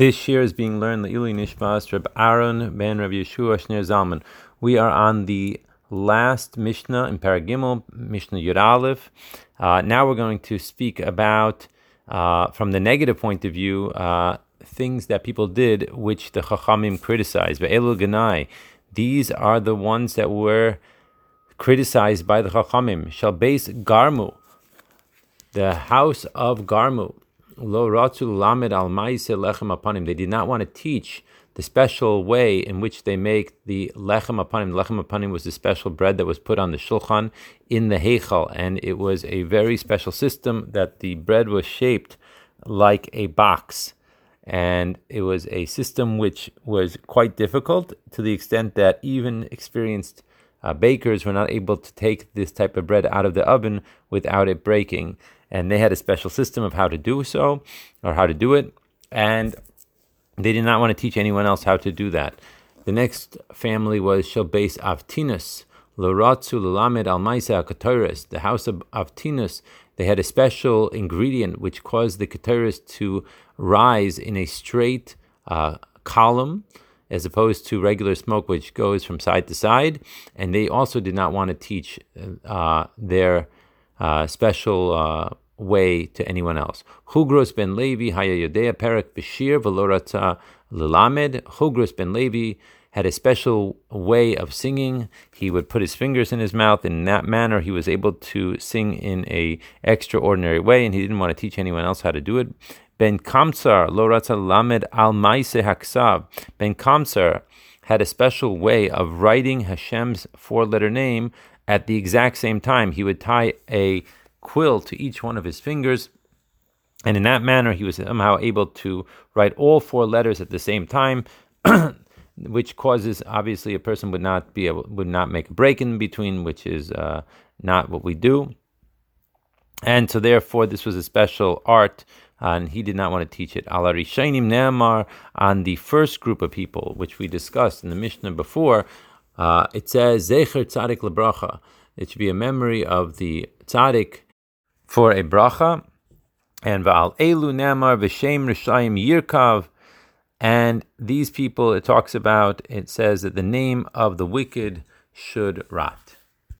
This year is being learned Le'ili Nishmas Reb Aaron ben Reb Yeshua Shneur Zalman. We are on the last Mishnah in Paragimel, Mishnah Yud Aleph. Uh, now we're going to speak about, uh, from the negative point of view, uh, things that people did which the Chachamim criticized. But Elul Ganai, these are the ones that were criticized by the Chachamim. Shalbeis Garmu, the house of Garmu. Lo ratu lamed al lechem apanim. They did not want to teach the special way in which they make the lechem apanim. Lechem apanim was the special bread that was put on the shulchan in the heichal, and it was a very special system that the bread was shaped like a box. And it was a system which was quite difficult to the extent that even experienced uh, bakers were not able to take this type of bread out of the oven without it breaking and they had a special system of how to do so or how to do it, and they did not want to teach anyone else how to do that. The next family was Shalbeis Avtinus, Loratzu Lalamed Al Maisa the house of Avtinus. They had a special ingredient which caused the Katoris to rise in a straight uh, column as opposed to regular smoke, which goes from side to side. And they also did not want to teach uh, their uh, special uh, way to anyone else. Hugros ben Levi haya yodea perak b'shir v'lorata lilamed. Hugros ben Levi had a special way of singing. He would put his fingers in his mouth. In that manner, he was able to sing in a extraordinary way, and he didn't want to teach anyone else how to do it. Ben Kamtzar lorata lamed al maise haksav. Ben Kamtzar had a special way of writing Hashem's four-letter name at the exact same time. He would tie a quill to each one of his fingers. And in that manner, he was somehow able to write all four letters at the same time, which causes obviously a person would not be able would not make a break in between, which is uh, not what we do. And so, therefore, this was a special art, uh, and he did not want to teach it. Ala Rishainim Ne'amar, on the first group of people, which we discussed in the Mishnah before, uh, it says Zecher Tzadik Lebracha. It should be a memory of the Tzadik for a bracha, and Va'al Elu Namar V'Shem Rishayim Yirkav, and these people it talks about, it says that the name of the wicked should rot.